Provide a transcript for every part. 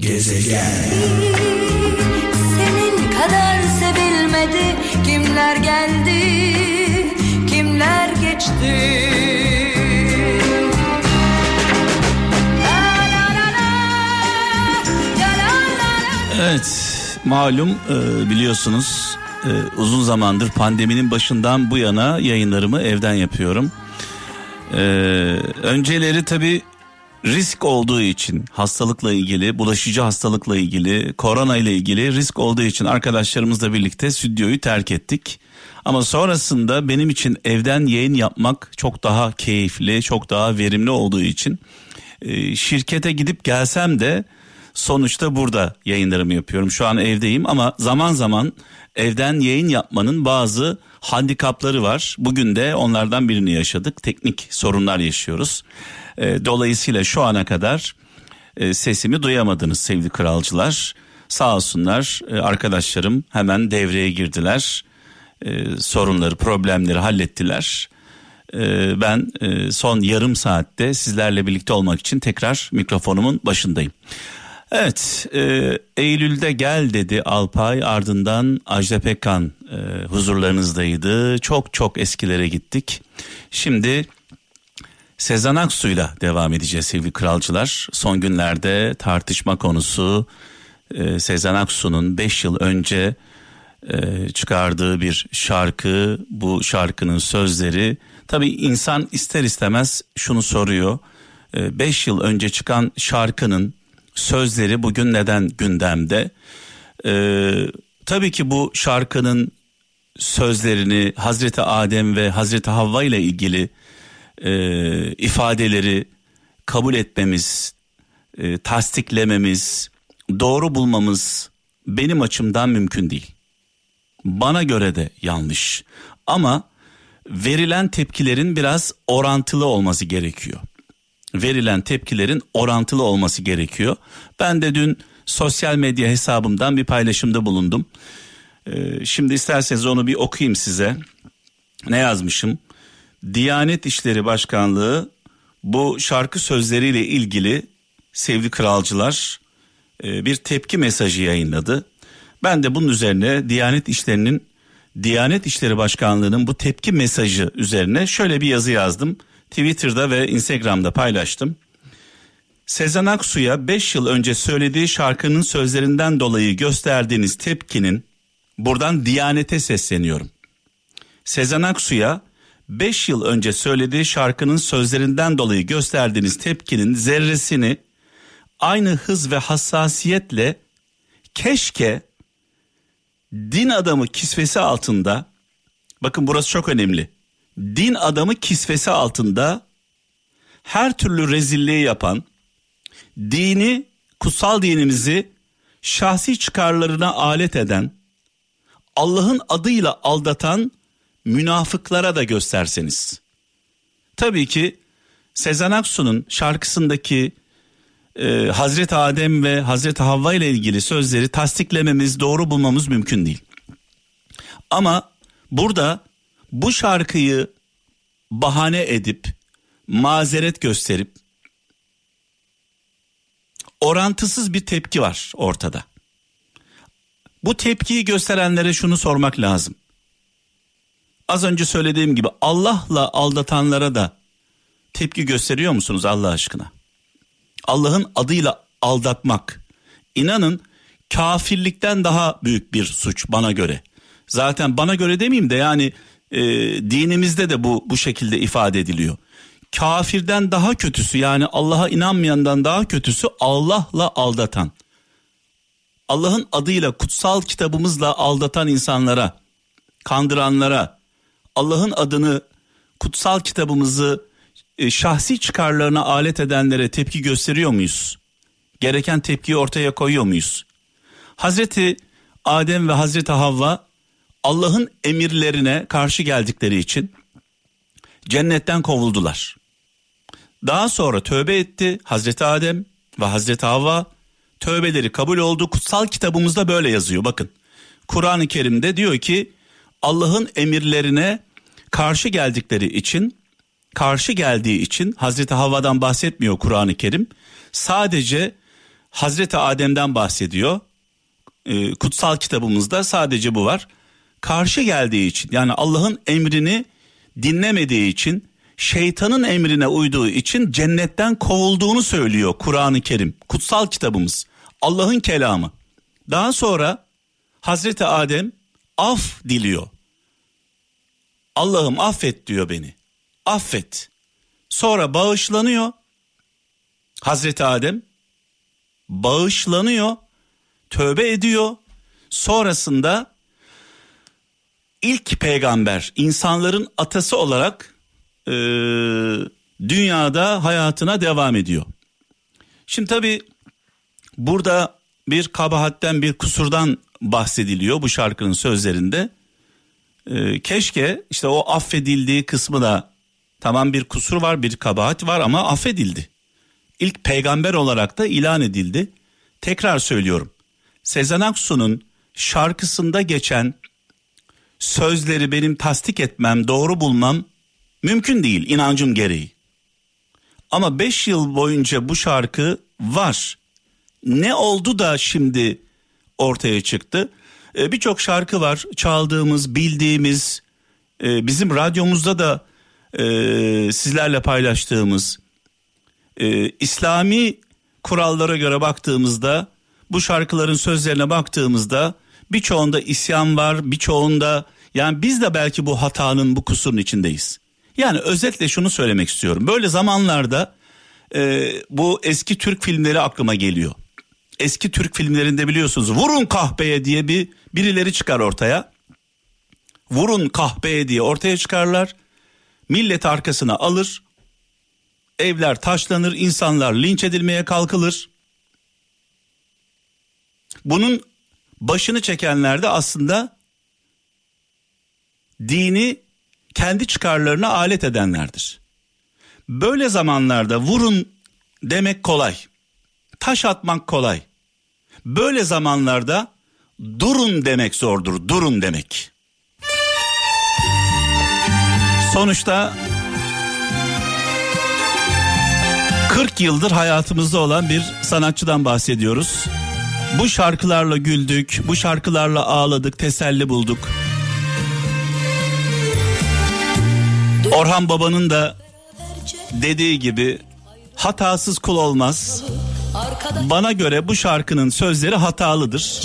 Gezegen Senin kadar sevilmedi kimler geldi kimler geçti. Evet malum e, biliyorsunuz e, uzun zamandır pandeminin başından bu yana yayınlarımı evden yapıyorum. E, önceleri tabi risk olduğu için hastalıkla ilgili bulaşıcı hastalıkla ilgili korona ile ilgili risk olduğu için arkadaşlarımızla birlikte stüdyoyu terk ettik. Ama sonrasında benim için evden yayın yapmak çok daha keyifli çok daha verimli olduğu için e, şirkete gidip gelsem de sonuçta burada yayınlarımı yapıyorum. Şu an evdeyim ama zaman zaman evden yayın yapmanın bazı handikapları var. Bugün de onlardan birini yaşadık. Teknik sorunlar yaşıyoruz. E, dolayısıyla şu ana kadar e, sesimi duyamadınız sevgili kralcılar. Sağ olsunlar e, arkadaşlarım hemen devreye girdiler. E, sorunları, problemleri hallettiler. E, ben e, son yarım saatte sizlerle birlikte olmak için tekrar mikrofonumun başındayım. Evet, e, Eylül'de gel dedi Alpay ardından Ajda Pekkan e, huzurlarınızdaydı. Çok çok eskilere gittik. Şimdi Sezen Aksu'yla devam edeceğiz sevgili kralcılar. Son günlerde tartışma konusu e, Sezen Aksu'nun 5 yıl önce e, çıkardığı bir şarkı. Bu şarkının sözleri tabii insan ister istemez şunu soruyor. 5 yıl önce çıkan şarkının sözleri bugün neden gündemde? Ee, tabii ki bu şarkının sözlerini Hazreti Adem ve Hazreti Havva ile ilgili e, ifadeleri kabul etmemiz, e, tasdiklememiz, doğru bulmamız benim açımdan mümkün değil. Bana göre de yanlış. Ama verilen tepkilerin biraz orantılı olması gerekiyor verilen tepkilerin orantılı olması gerekiyor. Ben de dün sosyal medya hesabımdan bir paylaşımda bulundum. Ee, şimdi isterseniz onu bir okuyayım size. Ne yazmışım? Diyanet İşleri Başkanlığı bu şarkı sözleriyle ilgili sevgili kralcılar e, bir tepki mesajı yayınladı. Ben de bunun üzerine Diyanet İşleri'nin Diyanet İşleri Başkanlığı'nın bu tepki mesajı üzerine şöyle bir yazı yazdım. Twitter'da ve Instagram'da paylaştım. Sezen Aksu'ya 5 yıl önce söylediği şarkının sözlerinden dolayı gösterdiğiniz tepkinin buradan Diyanet'e sesleniyorum. Sezen Aksu'ya 5 yıl önce söylediği şarkının sözlerinden dolayı gösterdiğiniz tepkinin zerresini aynı hız ve hassasiyetle keşke din adamı kisvesi altında bakın burası çok önemli din adamı kisvesi altında her türlü rezilliği yapan, dini, kutsal dinimizi şahsi çıkarlarına alet eden, Allah'ın adıyla aldatan münafıklara da gösterseniz. Tabii ki Sezen Aksu'nun şarkısındaki e, Hazreti Adem ve Hazreti Havva ile ilgili sözleri tasdiklememiz, doğru bulmamız mümkün değil. Ama burada bu şarkıyı bahane edip mazeret gösterip orantısız bir tepki var ortada. Bu tepkiyi gösterenlere şunu sormak lazım. Az önce söylediğim gibi Allah'la aldatanlara da tepki gösteriyor musunuz Allah aşkına? Allah'ın adıyla aldatmak inanın kafirlikten daha büyük bir suç bana göre. Zaten bana göre demeyeyim de yani e, dinimizde de bu bu şekilde ifade ediliyor. Kafirden daha kötüsü yani Allah'a inanmayandan daha kötüsü Allah'la aldatan. Allah'ın adıyla kutsal kitabımızla aldatan insanlara, kandıranlara, Allah'ın adını kutsal kitabımızı e, şahsi çıkarlarına alet edenlere tepki gösteriyor muyuz? Gereken tepkiyi ortaya koyuyor muyuz? Hazreti Adem ve Hazreti Havva Allah'ın emirlerine karşı geldikleri için cennetten kovuldular. Daha sonra tövbe etti Hazreti Adem ve Hazreti Havva. Tövbeleri kabul oldu. Kutsal kitabımızda böyle yazıyor bakın. Kur'an-ı Kerim'de diyor ki Allah'ın emirlerine karşı geldikleri için karşı geldiği için Hazreti Havva'dan bahsetmiyor Kur'an-ı Kerim. Sadece Hazreti Adem'den bahsediyor. Ee, kutsal kitabımızda sadece bu var. Karşı geldiği için yani Allah'ın emrini dinlemediği için şeytanın emrine uyduğu için cennetten kovulduğunu söylüyor Kur'an-ı Kerim. Kutsal kitabımız. Allah'ın kelamı. Daha sonra Hazreti Adem af diliyor. Allah'ım affet diyor beni. Affet. Sonra bağışlanıyor. Hazreti Adem bağışlanıyor. Tövbe ediyor. Sonrasında ilk peygamber insanların atası olarak e, dünyada hayatına devam ediyor. Şimdi tabi burada bir kabahatten bir kusurdan bahsediliyor bu şarkının sözlerinde. E, keşke işte o affedildiği kısmı da tamam bir kusur var bir kabahat var ama affedildi. İlk peygamber olarak da ilan edildi. Tekrar söylüyorum. Sezen Aksu'nun şarkısında geçen sözleri benim tasdik etmem, doğru bulmam mümkün değil inancım gereği. Ama 5 yıl boyunca bu şarkı var. Ne oldu da şimdi ortaya çıktı? Ee, Birçok şarkı var çaldığımız, bildiğimiz, e, bizim radyomuzda da e, sizlerle paylaştığımız. E, İslami kurallara göre baktığımızda bu şarkıların sözlerine baktığımızda birçoğunda isyan var, birçoğunda yani biz de belki bu hatanın, bu kusurun içindeyiz. Yani özetle şunu söylemek istiyorum. Böyle zamanlarda e, bu eski Türk filmleri aklıma geliyor. Eski Türk filmlerinde biliyorsunuz vurun kahpeye diye bir birileri çıkar ortaya. Vurun kahpeye diye ortaya çıkarlar. Millet arkasına alır. Evler taşlanır, insanlar linç edilmeye kalkılır. Bunun başını çekenler de aslında dini kendi çıkarlarına alet edenlerdir. Böyle zamanlarda vurun demek kolay. Taş atmak kolay. Böyle zamanlarda durun demek zordur. Durun demek. Sonuçta 40 yıldır hayatımızda olan bir sanatçıdan bahsediyoruz. Bu şarkılarla güldük, bu şarkılarla ağladık, teselli bulduk. Orhan Baba'nın da dediği gibi hatasız kul olmaz. Bana göre bu şarkının sözleri hatalıdır,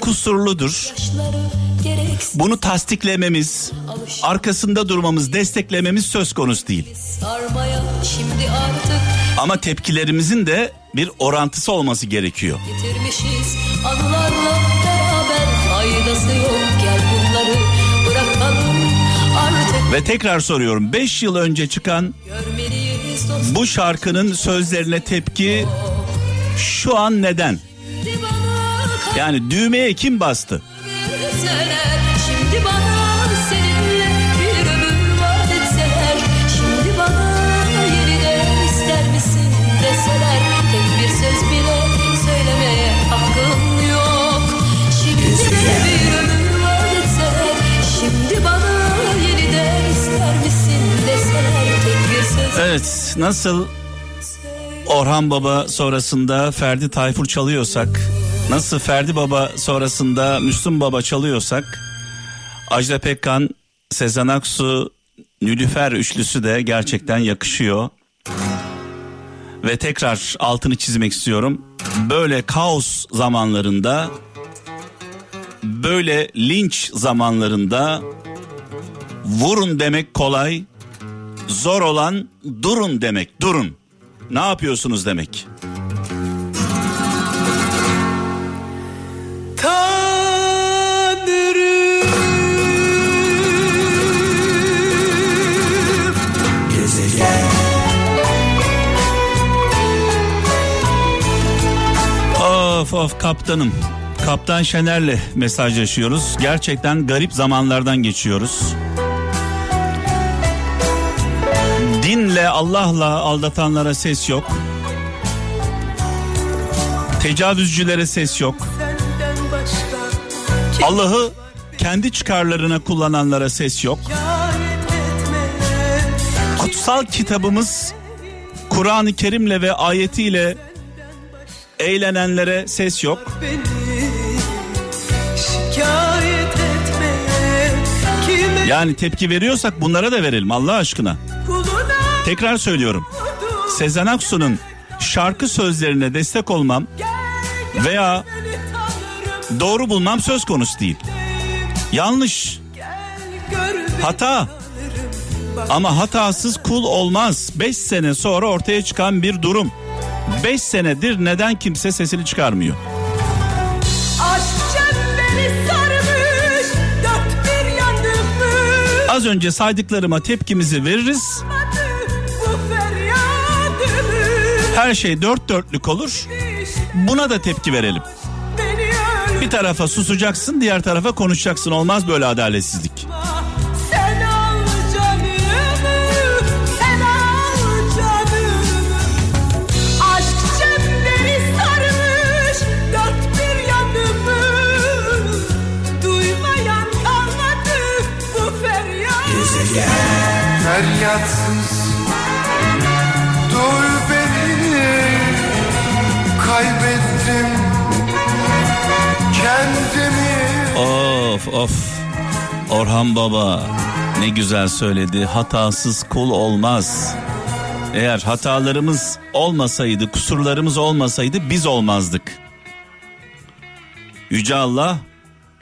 kusurludur. Bunu tasdiklememiz, arkasında durmamız, desteklememiz söz konusu değil. Ama tepkilerimizin de bir orantısı olması gerekiyor. getirmişiz anılarla beraber faydası yok gel bunları bırakalım artık Ve tekrar soruyorum 5 yıl önce çıkan bu şarkının sözlerine tepki şu an neden? Yani düğmeye kim bastı? kalırseler şimdi bana seninle bir ömür vaat etseler şimdi bana yeniden ister misin deseler tek bir söz bile söylemeye hakkım yok şimdi bir ömür vaat etseler şimdi bana yeniden ister misin deseler tek bir söz Evet nasıl Orhan Baba sonrasında Ferdi Tayfur çalıyorsak, nasıl Ferdi Baba sonrasında Müslüm Baba çalıyorsak, Ajda Pekkan, Sezen Aksu, Nülüfer üçlüsü de gerçekten yakışıyor. Ve tekrar altını çizmek istiyorum. Böyle kaos zamanlarında, böyle linç zamanlarında vurun demek kolay, zor olan durun demek, durun. Ne yapıyorsunuz demek. Of of kaptanım. Kaptan Şener'le mesajlaşıyoruz. Gerçekten garip zamanlardan geçiyoruz. Dinle Allah'la aldatanlara ses yok. Tecavüzcülere ses yok. Allah'ı kendi çıkarlarına kullananlara ses yok. Kutsal kitabımız Kur'an-ı Kerim'le ve ayetiyle Eğlenenlere ses yok. Yani tepki veriyorsak bunlara da verelim Allah aşkına. Tekrar söylüyorum. Sezen Aksu'nun şarkı sözlerine destek olmam veya doğru bulmam söz konusu değil. Yanlış, hata. Ama hatasız kul olmaz. 5 sene sonra ortaya çıkan bir durum. 5 senedir neden kimse sesini çıkarmıyor? Sarmış Az önce saydıklarıma tepkimizi veririz. Her şey dört dörtlük olur. Buna da tepki verelim. Bir tarafa susacaksın, diğer tarafa konuşacaksın. Olmaz böyle adaletsizlik. Sen Kaybettim Kendimi Of of. Orhan Baba ne güzel söyledi. Hatasız kul olmaz. Eğer hatalarımız olmasaydı, kusurlarımız olmasaydı biz olmazdık. Yüce Allah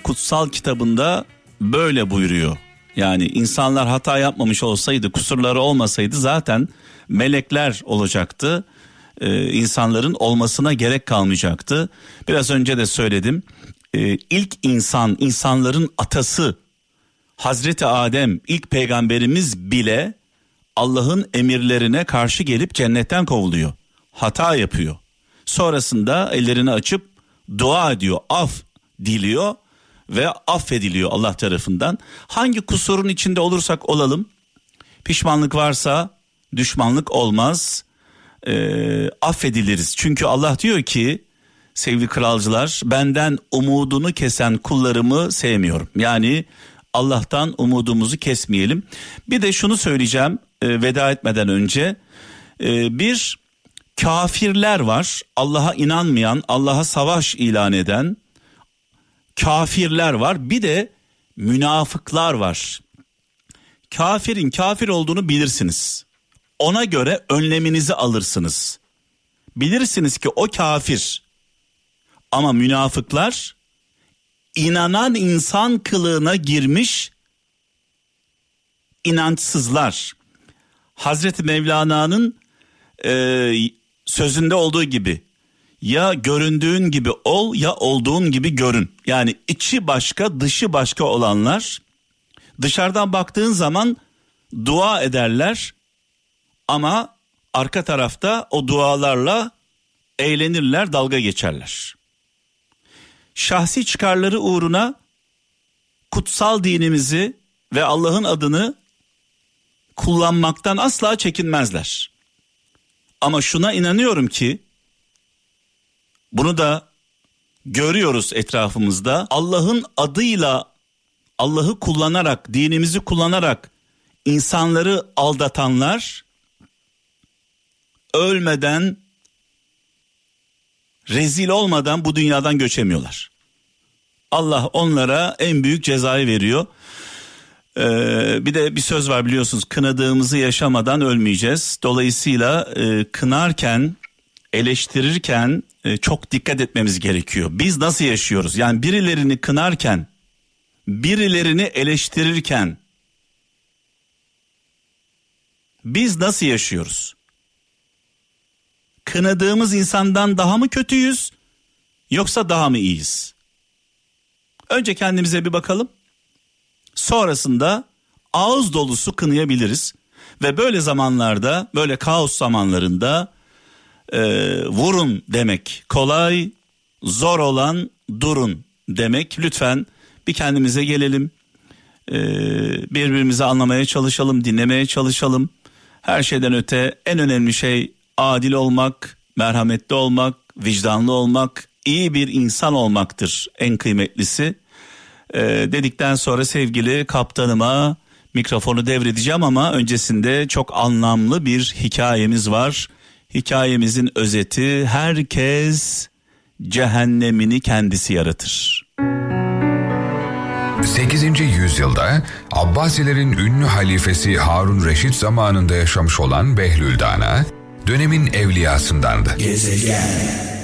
kutsal kitabında böyle buyuruyor. Yani insanlar hata yapmamış olsaydı, kusurları olmasaydı zaten melekler olacaktı. Ee, insanların olmasına gerek kalmayacaktı. Biraz önce de söyledim. Ee, ilk insan, insanların atası Hazreti Adem, ilk peygamberimiz bile Allah'ın emirlerine karşı gelip cennetten kovuluyor. Hata yapıyor. Sonrasında ellerini açıp dua ediyor, af diliyor ve affediliyor Allah tarafından. Hangi kusurun içinde olursak olalım, pişmanlık varsa düşmanlık olmaz, Ee, affediliriz. Çünkü Allah diyor ki sevgili kralcılar benden umudunu kesen kullarımı sevmiyorum. Yani Allah'tan umudumuzu kesmeyelim. Bir de şunu söyleyeceğim e, veda etmeden önce. E, bir kafirler var. Allah'a inanmayan, Allah'a savaş ilan eden kafirler var. Bir de münafıklar var. Kafirin kafir olduğunu bilirsiniz. Ona göre önleminizi alırsınız. Bilirsiniz ki o kafir. Ama münafıklar inanan insan kılığına girmiş inançsızlar. Hazreti Mevlana'nın e, sözünde olduğu gibi ya göründüğün gibi ol ya olduğun gibi görün. Yani içi başka dışı başka olanlar dışarıdan baktığın zaman dua ederler ama arka tarafta o dualarla eğlenirler dalga geçerler. Şahsi çıkarları uğruna kutsal dinimizi ve Allah'ın adını kullanmaktan asla çekinmezler. Ama şuna inanıyorum ki bunu da görüyoruz etrafımızda. Allah'ın adıyla Allah'ı kullanarak, dinimizi kullanarak insanları aldatanlar ölmeden rezil olmadan bu dünyadan göçemiyorlar. Allah onlara en büyük cezayı veriyor. Ee, bir de bir söz var biliyorsunuz kınadığımızı yaşamadan ölmeyeceğiz. Dolayısıyla e, kınarken eleştirirken e, çok dikkat etmemiz gerekiyor. Biz nasıl yaşıyoruz? Yani birilerini kınarken, birilerini eleştirirken biz nasıl yaşıyoruz? Kınadığımız insandan daha mı kötüyüz yoksa daha mı iyiyiz? Önce kendimize bir bakalım. Sonrasında ağız dolusu kınayabiliriz ve böyle zamanlarda, böyle kaos zamanlarında e, vurun demek kolay, zor olan durun demek. Lütfen bir kendimize gelelim, e, birbirimizi anlamaya çalışalım, dinlemeye çalışalım. Her şeyden öte en önemli şey adil olmak, merhametli olmak, vicdanlı olmak, iyi bir insan olmaktır en kıymetlisi. E, dedikten sonra sevgili kaptanıma mikrofonu devredeceğim ama öncesinde çok anlamlı bir hikayemiz var. hikayemizin özeti herkes cehennemini kendisi yaratır. 8. yüzyılda Abbasilerin ünlü halifesi Harun Reşit zamanında yaşamış olan Behlül Dana, dönemin evliyasındandı. Gezegen